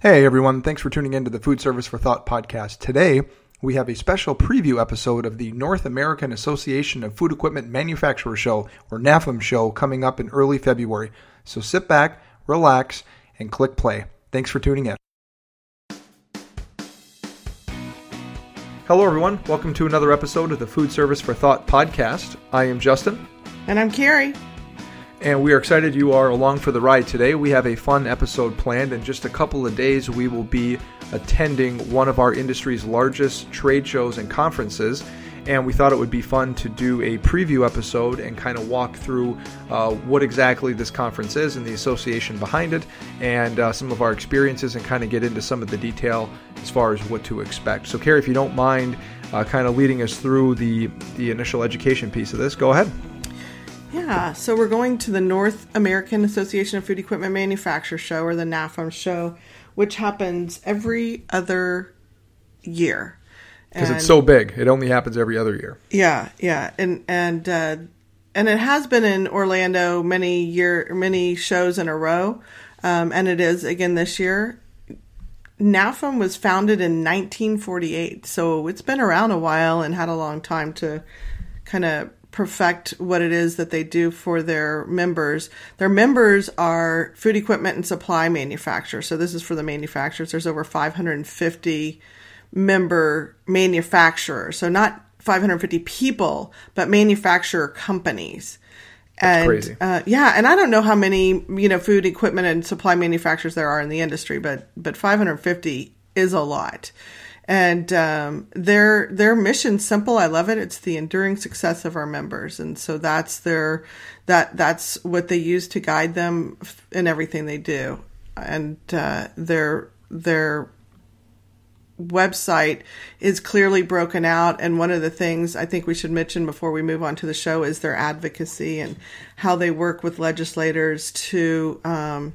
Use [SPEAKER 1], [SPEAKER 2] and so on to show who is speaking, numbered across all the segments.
[SPEAKER 1] Hey everyone, thanks for tuning in to the Food Service for Thought podcast. Today, we have a special preview episode of the North American Association of Food Equipment Manufacturers Show, or NAFEM show, coming up in early February. So sit back, relax, and click play. Thanks for tuning in. Hello everyone, welcome to another episode of the Food Service for Thought podcast. I am Justin.
[SPEAKER 2] And I'm Carrie
[SPEAKER 1] and we are excited you are along for the ride today. We have a fun episode planned. In just a couple of days, we will be attending one of our industry's largest trade shows and conferences. And we thought it would be fun to do a preview episode and kind of walk through uh, what exactly this conference is and the association behind it, and uh, some of our experiences, and kind of get into some of the detail as far as what to expect. So, Carrie, if you don't mind, uh, kind of leading us through the the initial education piece of this, go ahead.
[SPEAKER 2] Yeah, so we're going to the North American Association of Food Equipment Manufacturers show, or the NAFEM show, which happens every other year.
[SPEAKER 1] Because it's so big, it only happens every other year.
[SPEAKER 2] Yeah, yeah, and and uh, and it has been in Orlando many year many shows in a row, um, and it is again this year. NAFEM was founded in 1948, so it's been around a while and had a long time to kind of perfect what it is that they do for their members. Their members are food equipment and supply manufacturers. So this is for the manufacturers. There's over 550 member manufacturers. So not 550 people, but manufacturer companies.
[SPEAKER 1] That's and crazy. Uh,
[SPEAKER 2] yeah, and I don't know how many you know food equipment and supply manufacturers there are in the industry, but but 550 is a lot and um, their their mission simple. I love it. It's the enduring success of our members, and so that's their that that's what they use to guide them in everything they do, and uh, their their website is clearly broken out and one of the things I think we should mention before we move on to the show is their advocacy and how they work with legislators to um,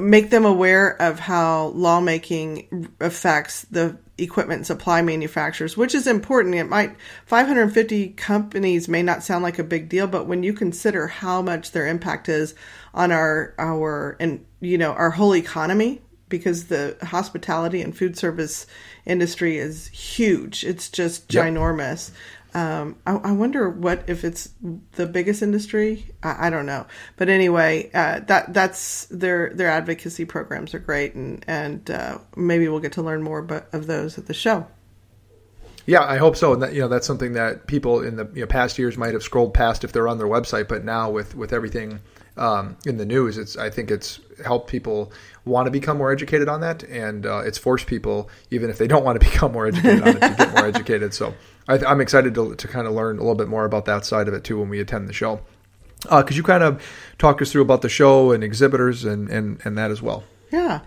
[SPEAKER 2] make them aware of how lawmaking affects the equipment and supply manufacturers, which is important. It might 550 companies may not sound like a big deal, but when you consider how much their impact is on our our and you know our whole economy, because the hospitality and food service industry is huge. It's just ginormous. Um, I, I, wonder what if it's the biggest industry. I, I don't know, but anyway, uh, that that's their their advocacy programs are great, and and uh, maybe we'll get to learn more but, of those at the show.
[SPEAKER 1] Yeah, I hope so. And that, you know, that's something that people in the you know, past years might have scrolled past if they're on their website, but now with with everything um, in the news, it's I think it's helped people want to become more educated on that, and uh, it's forced people, even if they don't want to become more educated on it, to get more educated. So I, am excited to, to kind of learn a little bit more about that side of it too when we attend the show. Uh, could you kind of talk us through about the show and exhibitors and, and, and that as well?
[SPEAKER 2] Yeah.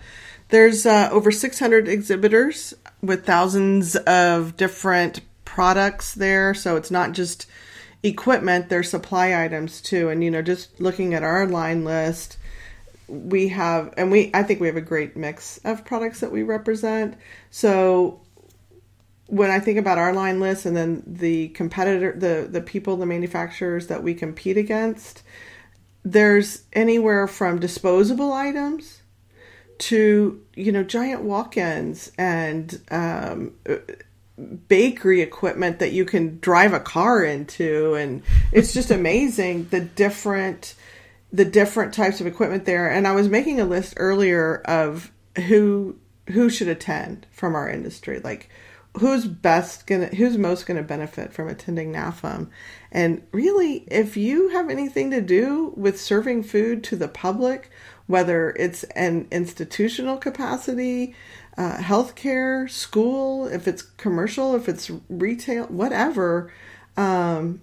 [SPEAKER 2] There's uh, over 600 exhibitors with thousands of different products there. So it's not just equipment, there's supply items too. And, you know, just looking at our line list, we have, and we, I think we have a great mix of products that we represent. So when I think about our line list and then the competitor, the the people, the manufacturers that we compete against, there's anywhere from disposable items to you know giant walk-ins and um, bakery equipment that you can drive a car into, and it's just amazing the different the different types of equipment there. And I was making a list earlier of who who should attend from our industry, like who's best gonna who's most gonna benefit from attending NAFEM. And really, if you have anything to do with serving food to the public, whether it's an institutional capacity, uh, healthcare, school, if it's commercial, if it's retail, whatever, um,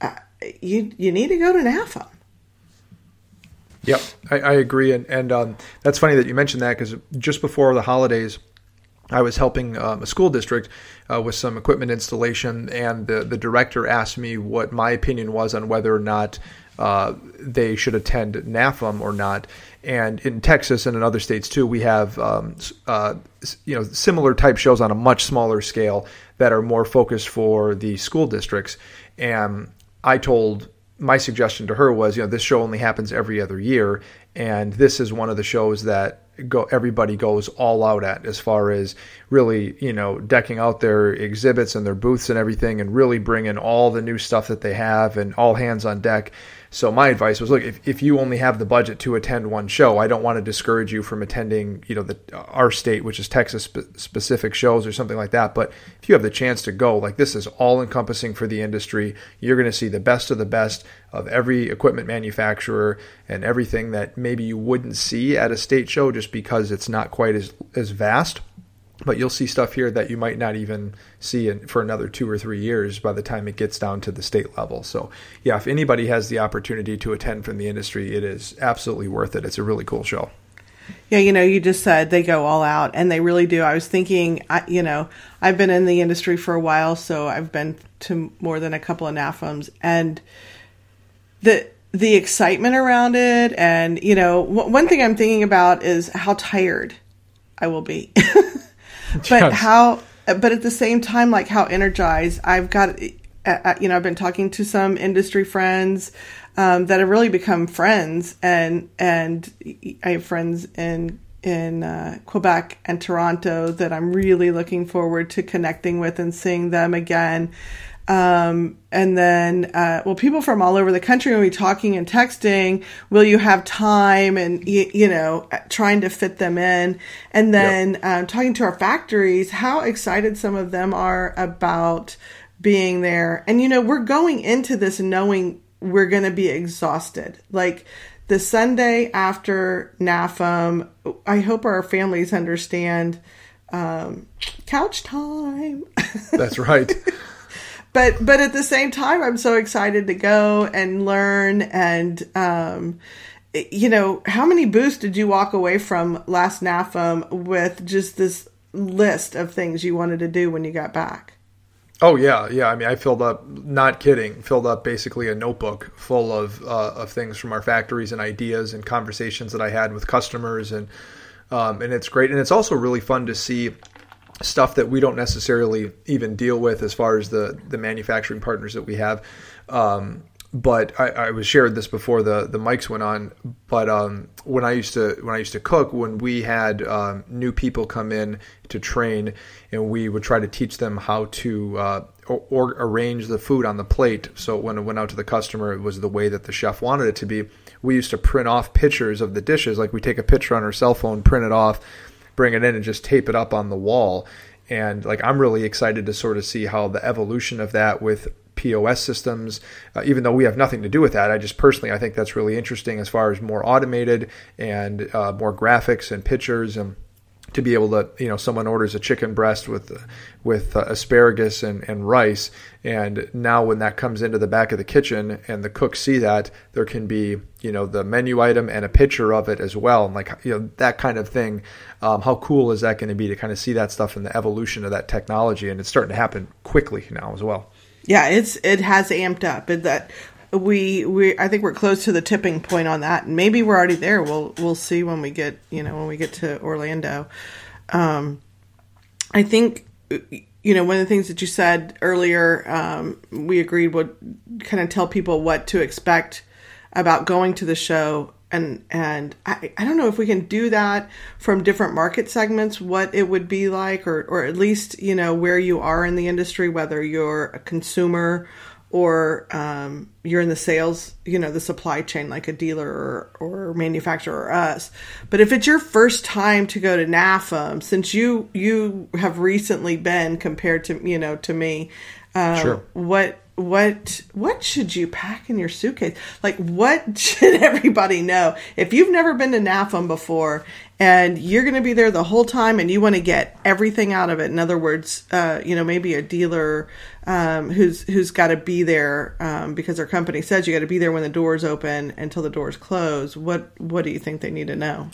[SPEAKER 2] uh, you you need to go to NAFEM.
[SPEAKER 1] Yep, I, I agree, and and um, that's funny that you mentioned that because just before the holidays, I was helping um, a school district uh, with some equipment installation, and the, the director asked me what my opinion was on whether or not uh, they should attend NAFEM or not. And in Texas and in other states too, we have um, uh, you know similar type shows on a much smaller scale that are more focused for the school districts. And I told my suggestion to her was, you know, this show only happens every other year, and this is one of the shows that go everybody goes all out at as far as really you know decking out their exhibits and their booths and everything and really bringing all the new stuff that they have and all hands on deck so my advice was look if, if you only have the budget to attend one show i don't want to discourage you from attending you know the our state which is texas spe- specific shows or something like that. But if you have the chance to go like this is all encompassing for the industry. You're going to see the best of the best of every equipment manufacturer and everything that maybe you wouldn't see at a state show just because it's not quite as as vast but you'll see stuff here that you might not even see in, for another two or three years by the time it gets down to the state level. So, yeah, if anybody has the opportunity to attend from the industry, it is absolutely worth it. It's a really cool show.
[SPEAKER 2] Yeah, you know, you just said they go all out, and they really do. I was thinking, I, you know, I've been in the industry for a while, so I've been to more than a couple of NAFEMs, and the the excitement around it, and you know, w- one thing I'm thinking about is how tired I will be. but yes. how but at the same time like how energized i've got uh, uh, you know i've been talking to some industry friends um, that have really become friends and and i have friends in in uh, Quebec and Toronto that I'm really looking forward to connecting with and seeing them again. Um, and then, uh, well, people from all over the country will be talking and texting. Will you have time? And, you, you know, trying to fit them in. And then yep. um, talking to our factories, how excited some of them are about being there. And, you know, we're going into this knowing we're going to be exhausted. Like, the Sunday after NAFEM, I hope our families understand um, couch time.
[SPEAKER 1] That's right.
[SPEAKER 2] But but at the same time, I'm so excited to go and learn and um, you know, how many booths did you walk away from last NAFEM with just this list of things you wanted to do when you got back?
[SPEAKER 1] Oh yeah, yeah. I mean, I filled up, not kidding, filled up basically a notebook full of uh, of things from our factories and ideas and conversations that I had with customers and um, and it's great and it's also really fun to see stuff that we don't necessarily even deal with as far as the the manufacturing partners that we have. Um, but I, I, was shared this before the the mics went on. But um, when I used to when I used to cook, when we had um, new people come in to train, and we would try to teach them how to uh, or, or arrange the food on the plate, so when it went out to the customer, it was the way that the chef wanted it to be. We used to print off pictures of the dishes, like we take a picture on our cell phone, print it off, bring it in and just tape it up on the wall. And like I'm really excited to sort of see how the evolution of that with POS systems, uh, even though we have nothing to do with that. I just personally I think that's really interesting as far as more automated and uh, more graphics and pictures and to be able to, you know, someone orders a chicken breast with with uh, asparagus and, and rice, and now when that comes into the back of the kitchen and the cooks see that, there can be, you know, the menu item and a picture of it as well, and like, you know, that kind of thing. Um, how cool is that going to be to kind of see that stuff and the evolution of that technology, and it's starting to happen quickly now as well.
[SPEAKER 2] Yeah, it's it has amped up, and that we we I think we're close to the tipping point on that, and maybe we're already there. We'll we'll see when we get you know when we get to Orlando. Um, I think you know one of the things that you said earlier. Um, we agreed would kind of tell people what to expect about going to the show. And, and I, I don't know if we can do that from different market segments, what it would be like, or, or at least, you know, where you are in the industry, whether you're a consumer or um, you're in the sales, you know, the supply chain, like a dealer or, or manufacturer or us. But if it's your first time to go to NAFEM, since you you have recently been compared to you know to me, um, sure. what what what should you pack in your suitcase? Like what should everybody know? If you've never been to NAFEM before and you're going to be there the whole time and you want to get everything out of it. In other words, uh, you know, maybe a dealer um, who's who's got to be there um, because their company says you got to be there when the doors open until the doors close. What what do you think they need to know?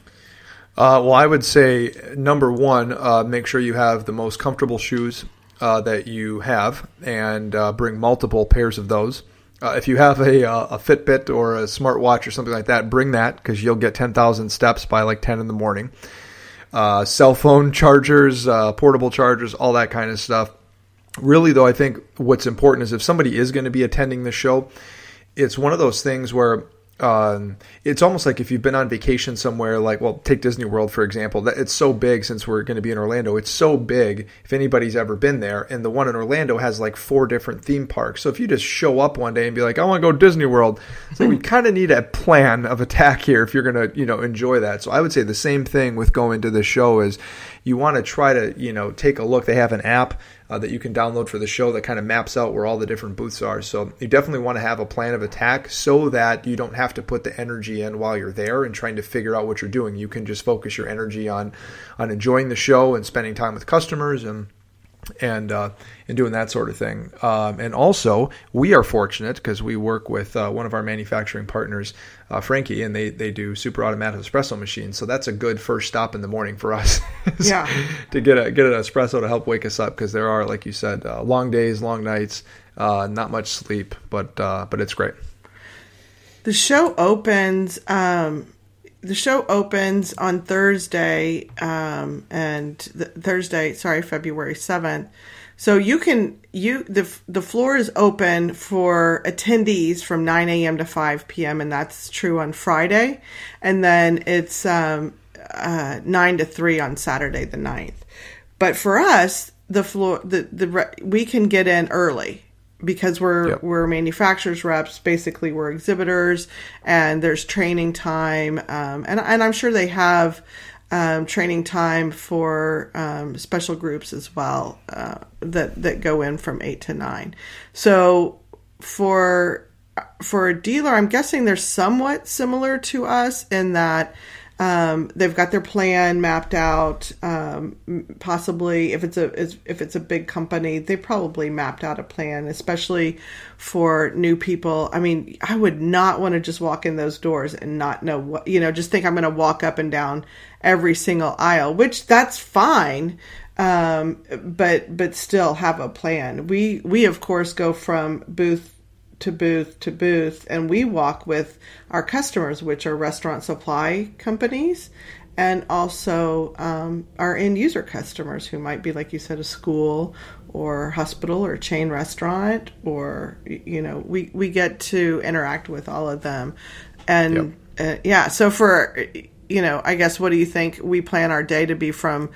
[SPEAKER 1] Uh, well, I would say number one, uh, make sure you have the most comfortable shoes uh, that you have, and uh, bring multiple pairs of those. Uh, if you have a, a Fitbit or a smartwatch or something like that, bring that because you'll get 10,000 steps by like 10 in the morning. cell phone chargers, portable chargers, all that kind of stuff really though i think what's important is if somebody is going to be attending the show it's one of those things where um, it's almost like if you've been on vacation somewhere, like well, take Disney World for example. That it's so big since we're going to be in Orlando. It's so big. If anybody's ever been there, and the one in Orlando has like four different theme parks. So if you just show up one day and be like, I want to go Disney World, so we kind of need a plan of attack here if you're going to you know enjoy that. So I would say the same thing with going to the show is you want to try to you know take a look. They have an app uh, that you can download for the show that kind of maps out where all the different booths are. So you definitely want to have a plan of attack so that you don't have to put the energy in while you're there and trying to figure out what you're doing. You can just focus your energy on on enjoying the show and spending time with customers and and uh, and doing that sort of thing. Um, and also, we are fortunate because we work with uh, one of our manufacturing partners, uh, Franke, and they they do super automatic espresso machines. So that's a good first stop in the morning for us.
[SPEAKER 2] yeah.
[SPEAKER 1] to get a get an espresso to help wake us up because there are, like you said, uh, long days, long nights, uh, not much sleep, but uh, but it's great.
[SPEAKER 2] The show opens. Um, the show opens on Thursday, um, and Thursday, sorry, February seventh. So you can you the the floor is open for attendees from 9 a.m. to 5 p.m. and that's true on Friday, and then it's um, uh, 9 to 3 on Saturday the 9th. But for us, the floor the the we can get in early because we're yep. we're manufacturers reps basically we're exhibitors and there's training time um, and and I'm sure they have um, training time for um, special groups as well uh, that that go in from eight to nine. So for for a dealer, I'm guessing they're somewhat similar to us in that um, they've got their plan mapped out. Um, possibly, if it's a if it's a big company, they probably mapped out a plan, especially for new people. I mean, I would not want to just walk in those doors and not know what you know. Just think I'm going to walk up and down every single aisle, which that's fine. Um, but but still have a plan. We we of course go from booth to booth to booth, and we walk with our customers, which are restaurant supply companies, and also um, our end user customers, who might be, like you said, a school or hospital or chain restaurant, or you know, we we get to interact with all of them, and yep. uh, yeah. So for you know, I guess what do you think? We plan our day to be from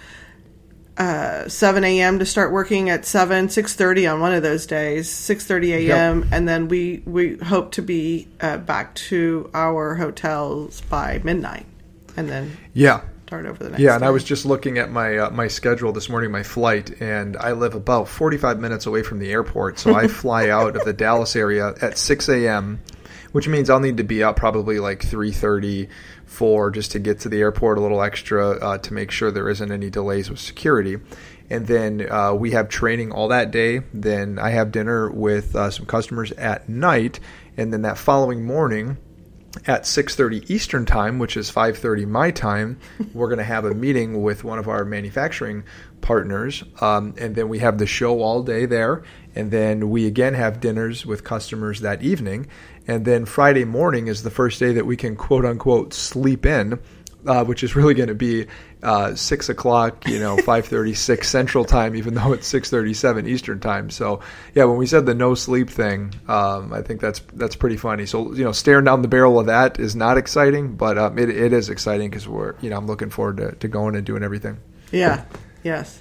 [SPEAKER 2] uh, 7 a.m. to start working at 7, 6.30 on one of those days, 6.30 a.m. Yep. And then we, we hope to be uh, back to our hotels by midnight. And then
[SPEAKER 1] yeah,
[SPEAKER 2] start over the next
[SPEAKER 1] Yeah, and
[SPEAKER 2] day.
[SPEAKER 1] I was just looking at my uh, my schedule this morning, my flight, and I live about 45 minutes away from the airport. So I fly out of the Dallas area at 6 a.m., which means I'll need to be up probably like 3.30 for just to get to the airport a little extra uh, to make sure there isn't any delays with security. And then uh, we have training all that day. Then I have dinner with uh, some customers at night, and then that following morning at 6:30 Eastern time, which is 5:30 my time, we're going to have a meeting with one of our manufacturing partners, um, and then we have the show all day there, and then we again have dinners with customers that evening, and then Friday morning is the first day that we can quote unquote sleep in, uh, which is really going to be uh, six o'clock, you know, five thirty six Central Time, even though it's six thirty seven Eastern Time. So yeah, when we said the no sleep thing, um, I think that's that's pretty funny. So you know, staring down the barrel of that is not exciting, but um, it, it is exciting because we're you know I'm looking forward to, to going and doing everything.
[SPEAKER 2] Yeah. Yes.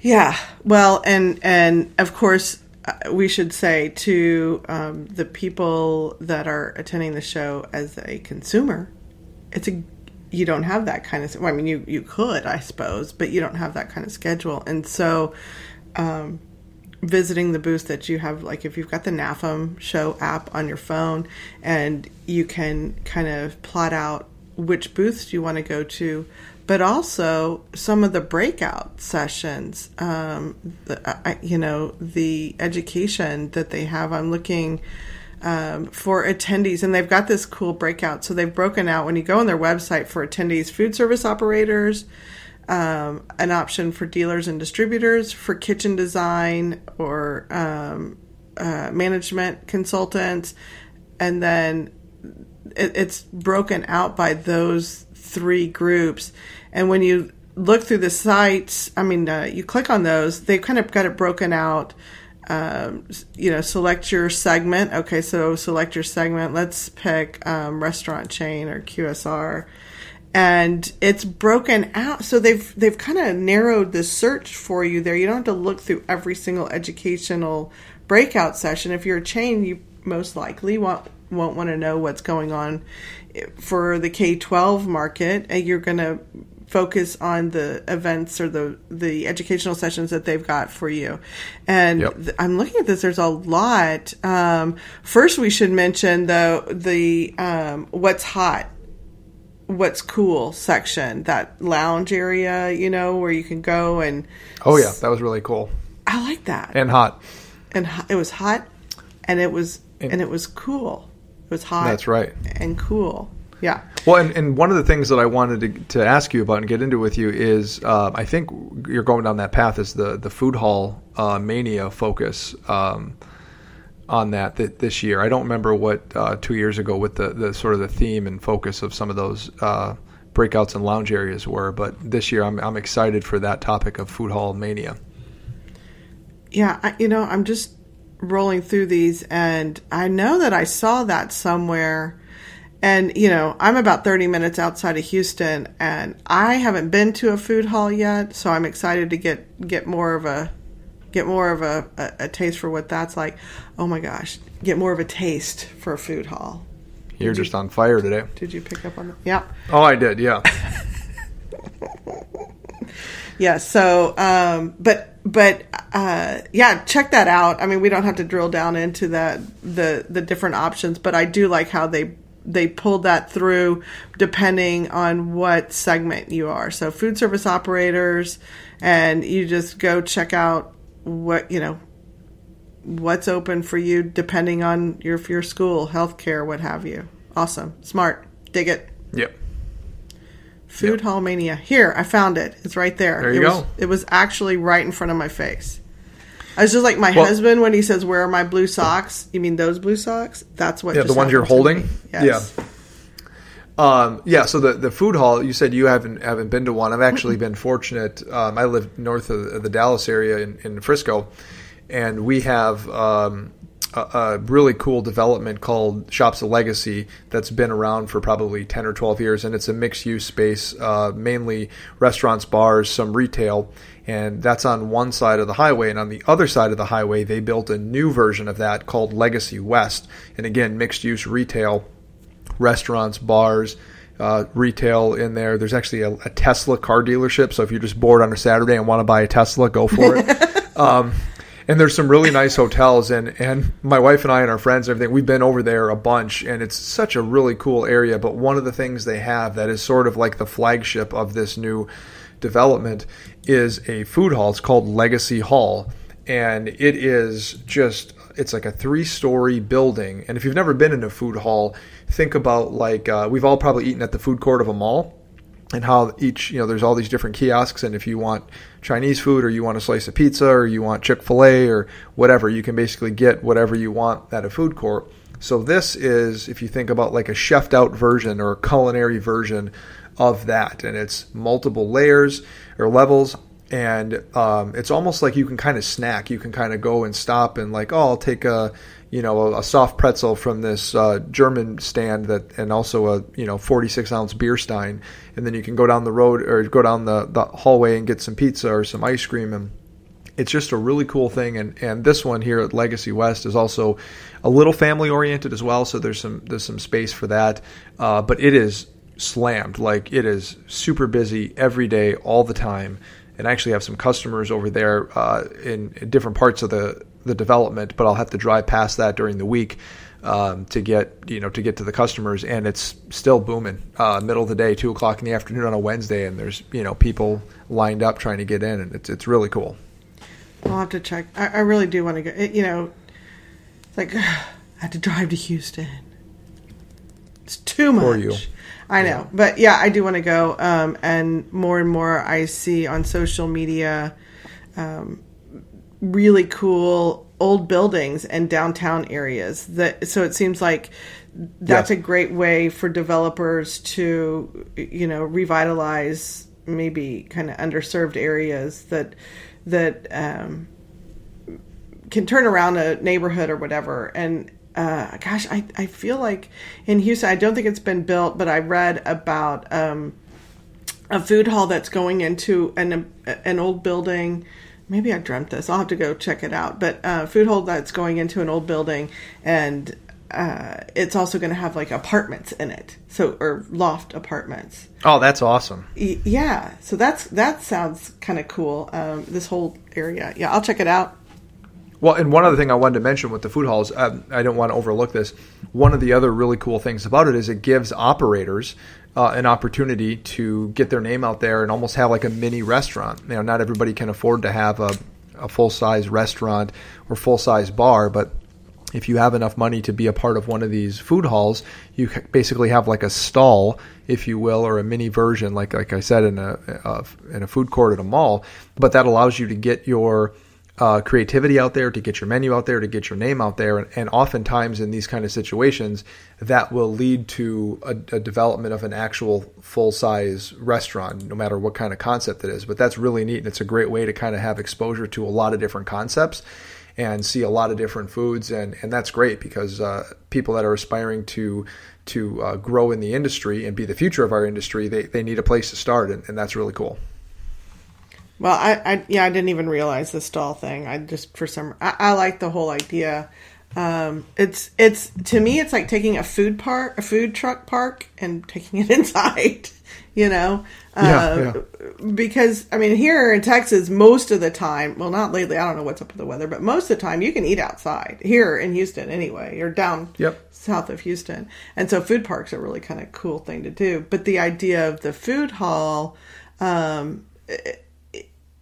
[SPEAKER 2] Yeah. Well, and and of course we should say to um, the people that are attending the show as a consumer, it's a you don't have that kind of. Well, I mean, you you could, I suppose, but you don't have that kind of schedule, and so. Um, visiting the booth that you have like if you've got the NAFEM show app on your phone and you can kind of plot out which booths you want to go to but also some of the breakout sessions, um, the, I, you know, the education that they have. I'm looking um, for attendees, and they've got this cool breakout. So they've broken out when you go on their website for attendees, food service operators, um, an option for dealers and distributors, for kitchen design or um, uh, management consultants, and then it, it's broken out by those three groups. And when you look through the sites, I mean, uh, you click on those, they've kind of got it broken out um, you know, select your segment. Okay, so select your segment. Let's pick um, restaurant chain or QSR, and it's broken out. So they've they've kind of narrowed the search for you there. You don't have to look through every single educational breakout session. If you're a chain, you most likely won't won't want to know what's going on for the K twelve market. And you're going to focus on the events or the the educational sessions that they've got for you. And
[SPEAKER 1] Yep.
[SPEAKER 2] th- I'm looking at this. There's a lot. Um, first, we should mention though the um, what's hot, what's cool section, that lounge area. You know where you can go and
[SPEAKER 1] Oh yeah, that was really cool
[SPEAKER 2] I like that.
[SPEAKER 1] and hot.
[SPEAKER 2] and ho- it was hot, and it was and it was cool. It was hot.
[SPEAKER 1] That's right.
[SPEAKER 2] And cool. Yeah.
[SPEAKER 1] Well, and, and one of the things that I wanted to, to ask you about and get into with you is uh, I think you're going down that path is the the food hall uh, mania focus um, on that th- this year. I don't remember what uh, two years ago what the, the sort of the theme and focus of some of those uh, breakouts and lounge areas were, but this year I'm I'm excited for that topic of food hall mania.
[SPEAKER 2] Yeah, I, you know, I'm just rolling through these, and I know that I saw that somewhere. And you know, I'm about 30 minutes outside of Houston, and I haven't been to a food hall yet, so I'm excited to get get more of a get more of a, a, a taste for what that's like. Oh my gosh, get more of a taste for a food hall.
[SPEAKER 1] You're just on fire today.
[SPEAKER 2] Did you pick up on that? Yeah.
[SPEAKER 1] Oh, I did. Yeah.
[SPEAKER 2] Yeah. So, um, but but uh, yeah, check that out. I mean, we don't have to drill down into that the the different options, but I do like how they they pulled that through depending on what segment you are. So, food service operators, and you just go check out what you know what's open for you depending on your your school, healthcare, what have you. Awesome, smart, dig it.
[SPEAKER 1] Yep.
[SPEAKER 2] Food Hall Mania. Here, I found it. It's right there.
[SPEAKER 1] There you
[SPEAKER 2] it was,
[SPEAKER 1] go.
[SPEAKER 2] It was actually right in front of my face. I was just like my
[SPEAKER 1] Well-
[SPEAKER 2] husband when he says, "Where are my blue socks?" You mean those blue socks? That's what.
[SPEAKER 1] Yeah, the ones you're holding?
[SPEAKER 2] Yes.
[SPEAKER 1] Yeah. Um, yeah, so the, the food hall, you said you haven't haven't been to one. I've actually been fortunate. Um, I live north of the Dallas area in, in Frisco, and we have um, a, a really cool development called Shops of Legacy that's been around for probably 10 or 12 years, and it's a mixed use space, uh, mainly restaurants, bars, some retail. And that's on one side of the highway. And on the other side of the highway, they built a new version of that called Legacy West. And again, mixed use retail restaurants, bars, uh, retail in there. There's actually a, a Tesla car dealership. So if you're just bored on a Saturday and want to buy a Tesla, go for it. um, and there's some really nice hotels. And, and my wife and I and our friends and everything, we've been over there a bunch. And it's such a really cool area. But one of the things they have that is sort of like the flagship of this new development is a food hall. It's called Legacy Hall. And it is just it's like a three story building. And if you've never been in a food hall, think about like uh, we've all probably eaten at the food court of a mall and how each, you know, there's all these different kiosks. And if you want Chinese food or you want a slice of pizza or you want Chick fil A or whatever, you can basically get whatever you want at a food court. So this is, if you think about like a chefed out version or a culinary version of that, and it's multiple layers or levels and um, it's almost like you can kind of snack. You can kind of go and stop and like, oh, I'll take a you know a, a soft pretzel from this uh, German stand that, and also a you know 46 ounce beer stein, and then you can go down the road or go down the, the hallway and get some pizza or some ice cream and. It's just a really cool thing, and, and this one here at Legacy West is also a little family oriented as well. So there's some there's some space for that, uh, but it is slammed. Like it is super busy every day, all the time and I actually have some customers over there uh, in, in, different parts of the, the development, but I'll have to drive past that during the week um, to get you know to get to the customers, and it's still booming. Uh, middle of the day, two o'clock in the afternoon on a Wednesday, and there's you know people lined up trying to get in, and it's it's really cool.
[SPEAKER 2] I'll have to check. I, I really do want to go. It, you know, it's like I have to drive to Houston. It's too much.
[SPEAKER 1] For you.
[SPEAKER 2] I know,
[SPEAKER 1] Yeah.
[SPEAKER 2] but yeah, I do want to go. Um, and more and more, I see on social media um, really cool old buildings and downtown areas. That so it seems like that's
[SPEAKER 1] Yeah.
[SPEAKER 2] a great way for developers to you know revitalize maybe kind of underserved areas that that um, can turn around a neighborhood or whatever. And uh, gosh, I, I feel like in Houston, I don't think it's been built, but I read about um, a food hall that's going into an an old building. Maybe I dreamt this. I'll have to go check it out. But uh, food hall that's going into an old building, and uh, it's also going to have like apartments in it, so or loft apartments.
[SPEAKER 1] Oh, that's awesome.
[SPEAKER 2] Y- yeah, so that's that sounds kind of cool. Um, this whole area. Yeah, I'll check it out.
[SPEAKER 1] Well, and one other thing I wanted to mention with the food halls, um, I don't want to overlook this. One of the other really cool things about it is it gives operators uh, an opportunity to get their name out there and almost have like a mini restaurant. You know, not everybody can afford to have a, a full size restaurant or full size bar, but if you have enough money to be a part of one of these food halls, you basically have like a stall, if you will, or a mini version, like like I said in a, a in a food court at a mall. But that allows you to get your uh, creativity out there, to get your menu out there, to get your name out there. And, and oftentimes in these kind of situations, that will lead to a, a development of an actual full size restaurant, no matter what kind of concept it is. But that's really neat. And it's a great way to kind of have exposure to a lot of different concepts and see a lot of different foods. And, and that's great because uh, people that are aspiring to to uh, grow in the industry and be the future of our industry, they, they need a place to start. And, and that's really cool.
[SPEAKER 2] Well, I, I yeah, I didn't even realize the stall thing. I just for some, I, I like the whole idea. Um, it's it's to me, it's like taking a food park, a food truck park, and taking it inside. You know,
[SPEAKER 1] yeah,
[SPEAKER 2] uh, yeah. because I mean, here in Texas, most of the time, well, not lately. I don't know what's up with the weather, but most of the time, you can eat outside here in Houston anyway. You're down
[SPEAKER 1] yep.
[SPEAKER 2] south of Houston, and so food parks are really kind of cool thing to do. But the idea of the food hall. Um, it,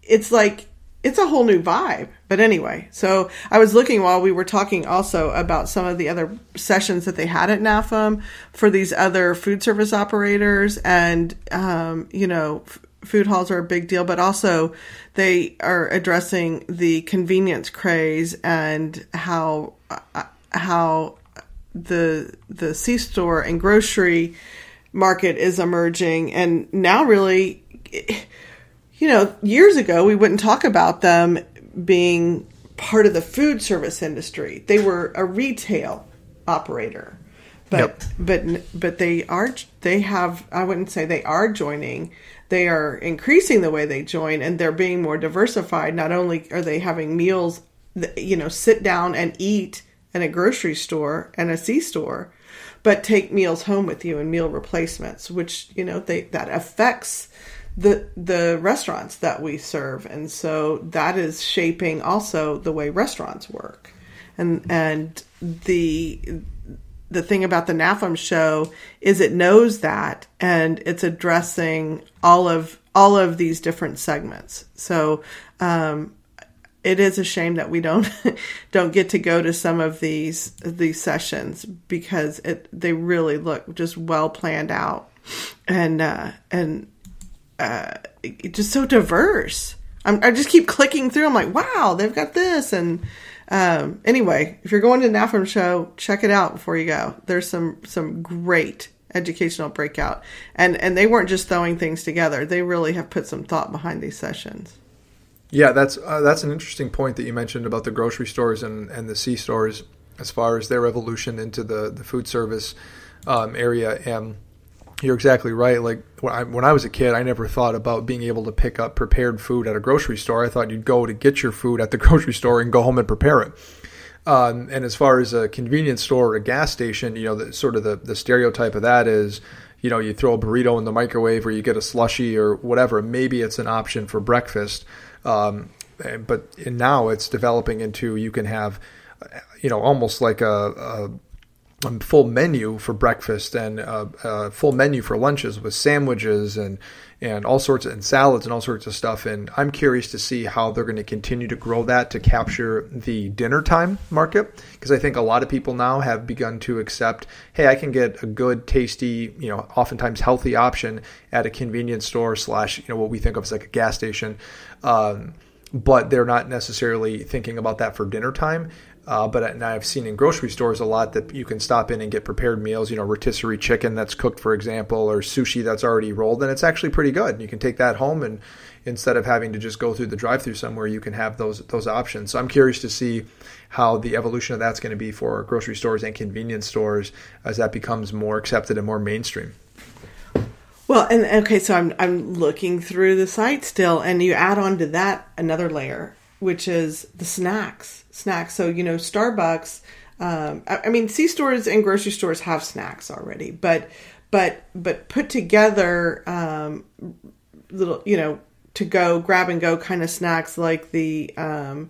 [SPEAKER 2] it's like it's a whole new vibe. But anyway, so I was looking while we were talking also about some of the other sessions that they had at NAFEM for these other food service operators, and um, you know, f- food halls are a big deal, but also they are addressing the convenience craze and how uh, how the the C store and grocery market is emerging, and now really. It, you know, years ago we wouldn't talk about them being part of the food service industry. They were a retail operator. But yep. but but they are they have I wouldn't say they are joining. They are increasing the way they join and they're being more diversified. Not only are they having meals you know, sit down and eat in a grocery store and a C store, but take meals home with you and meal replacements, which, you know, they that affects the the restaurants that we serve. And so that is shaping also the way restaurants work. And and the the thing about the NAFEM show is it knows that and it's addressing all of all of these different segments. So um, it is a shame that we don't don't get to go to some of these these sessions because it they really look just well planned out. And uh, and uh, just so diverse. I'm, i just keep clicking through. I'm like, wow, they've got this. And um, anyway, if you're going to NAFEM show, check it out before you go. There's some some great educational breakout, and and they weren't just throwing things together. They really have put some thought behind these sessions.
[SPEAKER 1] Yeah, that's uh, that's an interesting point that you mentioned about the grocery stores and, and the C stores as far as their evolution into the the food service um, area and you're exactly right. Like when I, when I was a kid, I never thought about being able to pick up prepared food at a grocery store. I thought you'd go to get your food at the grocery store and go home and prepare it. Um, and as far as a convenience store or a gas station, you know, the, sort of the, the stereotype of that is, you know, you throw a burrito in the microwave or you get a slushy or whatever. Maybe it's an option for breakfast. Um, but now it's developing into you can have, you know, almost like a a Um, full menu for breakfast and a, a, full menu for lunches with sandwiches and and all sorts of and salads and all sorts of stuff. And I'm curious to see how they're going to continue to grow that to capture the dinner time market because I think a lot of people now have begun to accept, hey, I can get a good, tasty, you know, oftentimes healthy option at a convenience store slash you know what we think of as like a gas station. Um, but they're not necessarily thinking about that for dinner time. Uh, but and I've seen in grocery stores a lot that you can stop in and get prepared meals. You know, rotisserie chicken that's cooked, for example, or sushi that's already rolled, and it's actually pretty good. You can take that home, and instead of having to just go through the drive-through somewhere, you can have those those options. So I'm curious to see how the evolution of that's going to be for grocery stores and convenience stores as that becomes more accepted and more mainstream.
[SPEAKER 2] Well, and okay, so I'm I'm looking through the site still, and you add on to that another layer, which is the snacks snacks. So, you know, Starbucks, um, I, I mean, C stores and grocery stores have snacks already, but, but, but put together, um, little, you know, to go grab and go kind of snacks like the, um,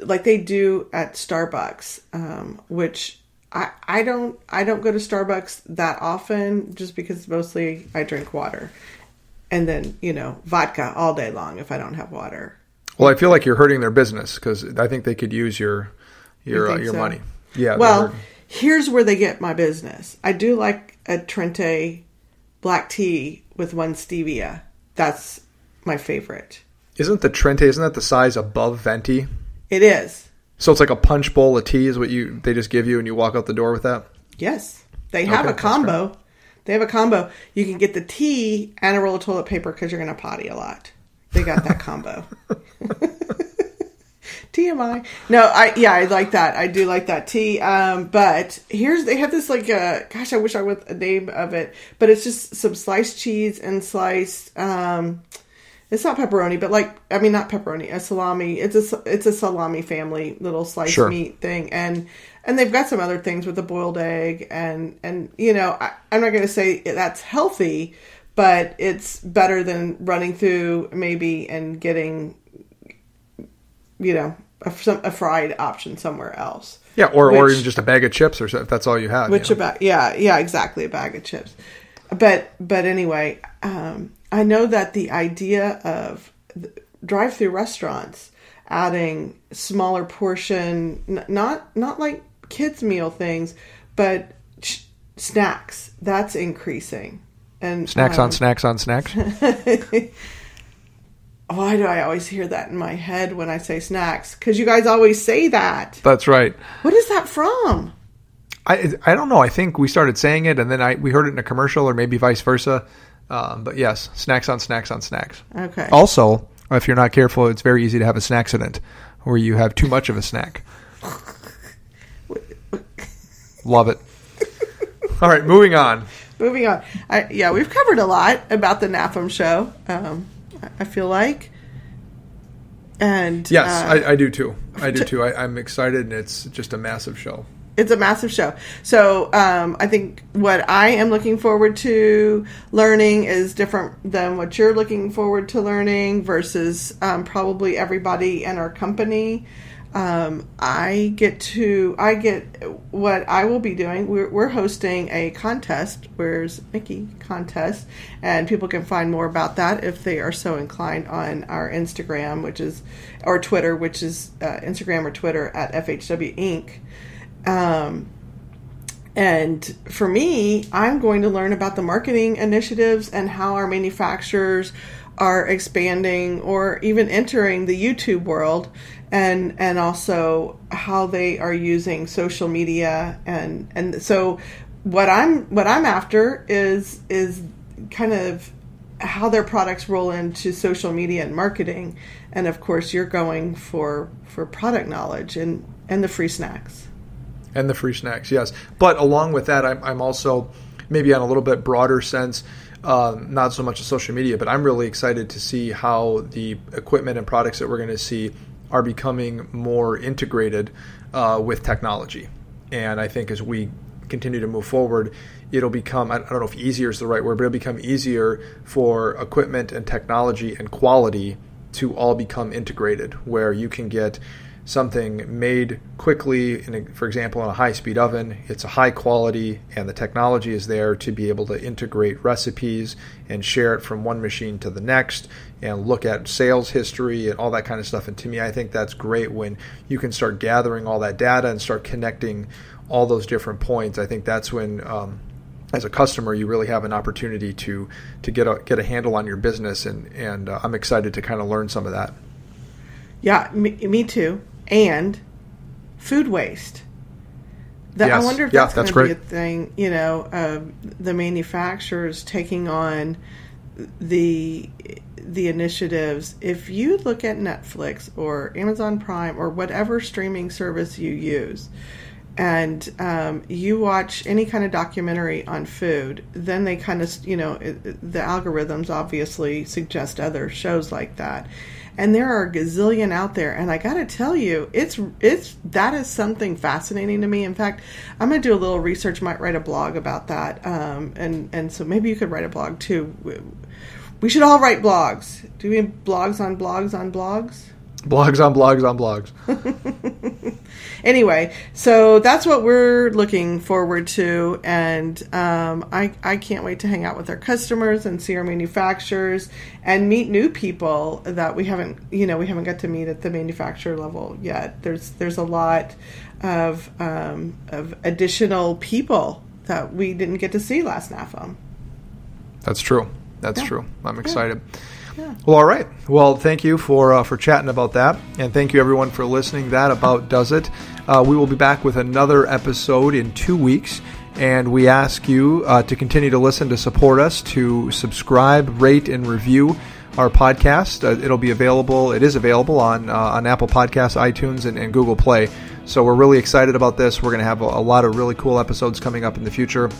[SPEAKER 2] like they do at Starbucks, um, which I, I don't I don't go to Starbucks that often just because mostly I drink water. And then, you know, vodka all day long if I don't have water.
[SPEAKER 1] Well, I feel like you're hurting their business because I think they could use your your you uh, your so? money. Yeah.
[SPEAKER 2] Well, here's where they get my business. I do like a Trenta black tea with one stevia. That's my favorite.
[SPEAKER 1] Isn't the Trenta? Isn't that the size above venti?
[SPEAKER 2] It is.
[SPEAKER 1] So it's like a punch bowl of tea is what you they just give you and you walk out the door with that.
[SPEAKER 2] Yes, they have okay, a combo. They have a combo. You can get the tea and a roll of toilet paper because you're going to potty a lot. They got that combo. TMI. No, I yeah, I like that. I do like that tea. Um, but here's they have this like uh gosh, I wish I would a name of it, but it's just some sliced cheese and sliced um it's not pepperoni, but like I mean not pepperoni, a salami. It's a it's a salami family little sliced sure. meat thing, and and they've got some other things with a boiled egg, and and you know I, I'm not going to say that's healthy, but it's better than running through maybe and getting you know a, some, a fried option somewhere else.
[SPEAKER 1] Yeah, or which, or even just a bag of chips, or if that's all you have.
[SPEAKER 2] Which
[SPEAKER 1] you know?
[SPEAKER 2] about yeah yeah exactly a bag of chips, but but anyway, um, I know that the idea of drive-through restaurants adding smaller portion, n- not not like kids meal things, but sh- snacks that's increasing and
[SPEAKER 1] snacks um, on snacks on snacks.
[SPEAKER 2] Why do I always hear that in my head when I say snacks? Because you guys always say that.
[SPEAKER 1] That's right.
[SPEAKER 2] What is that from?
[SPEAKER 1] I I don't know. I think we started saying it, and then I we heard it in a commercial, or maybe vice versa. Um, but yes, snacks on snacks on snacks.
[SPEAKER 2] Okay.
[SPEAKER 1] Also, if you're not careful, it's very easy to have a snack accident where you have too much of a snack. Love it. All right, moving on
[SPEAKER 2] moving on. I, yeah, we've covered a lot about the NAFEM show. Um, I feel like, and
[SPEAKER 1] yes, uh, I, I, do too. I do too. I, am excited, and it's just a massive show.
[SPEAKER 2] It's a massive show. So um, I think what I am looking forward to learning is different than what you're looking forward to learning versus um, probably everybody in our company um, I get to I get what I will be doing. We're, we're hosting a contest. Where's Mickey contest? And people can find more about that if they are so inclined on our Instagram, which is or Twitter, which is uh, Instagram or Twitter at FHW Inc. Um, and for me, I'm going to learn about the marketing initiatives and how our manufacturers are expanding or even entering the YouTube world and and also how they are using social media and and so what I'm what I'm after is is kind of how their products roll into social media and marketing. And of course you're going for for product knowledge and and the free snacks.
[SPEAKER 1] And the free snacks yes. But along with that I'm, I'm also maybe on a little bit broader sense um, not so much of social media but i'm really excited to see how the equipment and products that we're going to see are becoming more integrated uh, with technology. And I think as we continue to move forward, it'll become, I don't know if easier is the right word, but it'll become easier for equipment and technology and quality to all become integrated, where you can get something made quickly, a, for example, in a high speed oven. It's a high quality, and the technology is there to be able to integrate recipes and share it from one machine to the next and look at sales history and all that kind of stuff. And to me, I think that's great when you can start gathering all that data and start connecting all those different points. I think that's when. Um, as a customer, you really have an opportunity to to get a get a handle on your business, and and uh, I'm excited to kind of learn some of that.
[SPEAKER 2] Yeah, me, me too. And food waste. That,
[SPEAKER 1] Yes.
[SPEAKER 2] I wonder if
[SPEAKER 1] Yeah,
[SPEAKER 2] that's,
[SPEAKER 1] that's
[SPEAKER 2] going to be
[SPEAKER 1] great.
[SPEAKER 2] a thing. You know, uh, the manufacturers taking on the the initiatives. If you look at Netflix or Amazon Prime or whatever streaming service you use, and um, you watch any kind of documentary on food, then they kind of, you know, it- the algorithms obviously suggest other shows like that. And there are a gazillion out there, and I got to tell you, it's it's that is something fascinating to me. In fact, I'm to do a little research, might write a blog about that, um, and and so maybe you could write a blog too. We should all write blogs. Do we have blogs on blogs on blogs?
[SPEAKER 1] Blogs on blogs on blogs.
[SPEAKER 2] anyway, so that's what we're looking forward to, and um, I I can't wait to hang out with our customers and see our manufacturers and meet new people that we haven't you know we haven't got to meet at the manufacturer level yet. There's there's a lot of um, of additional people that we didn't get to see last NAFEM.
[SPEAKER 1] That's true. That's
[SPEAKER 2] Yeah.
[SPEAKER 1] true. I'm excited.
[SPEAKER 2] Yeah.
[SPEAKER 1] Well, all right. Well, thank you for uh, for chatting about that, and thank you everyone for listening. That about does it. Uh, we will be back with another episode in two weeks, and we ask you uh, to continue to listen, to support us, to subscribe, rate, and review our podcast. Uh, it'll be available. It is available on uh, on Apple Podcasts, iTunes, and, and Google Play. So we're really excited about this. We're going to have a, a lot of really cool episodes coming up in the future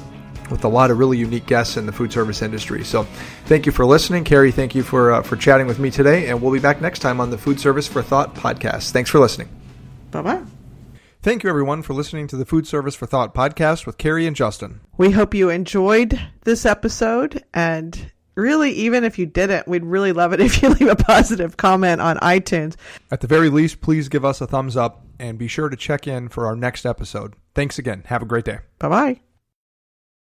[SPEAKER 1] with a lot of really unique guests in the food service industry. So, thank you for listening, Carrie. Thank you for uh, for chatting with me today, and we'll be back next time on the Food Service for Thought podcast. Thanks for listening.
[SPEAKER 2] Bye bye.
[SPEAKER 1] Thank you, everyone, for listening to the Food Service for Thought podcast with Carrie and Justin.
[SPEAKER 2] We hope you enjoyed this episode. And really, even if you didn't, we'd really love it if you leave a positive comment on iTunes.
[SPEAKER 1] At the very least, please give us a thumbs up and be sure to check in for our next episode. Thanks again. Have a great day.
[SPEAKER 2] Bye bye.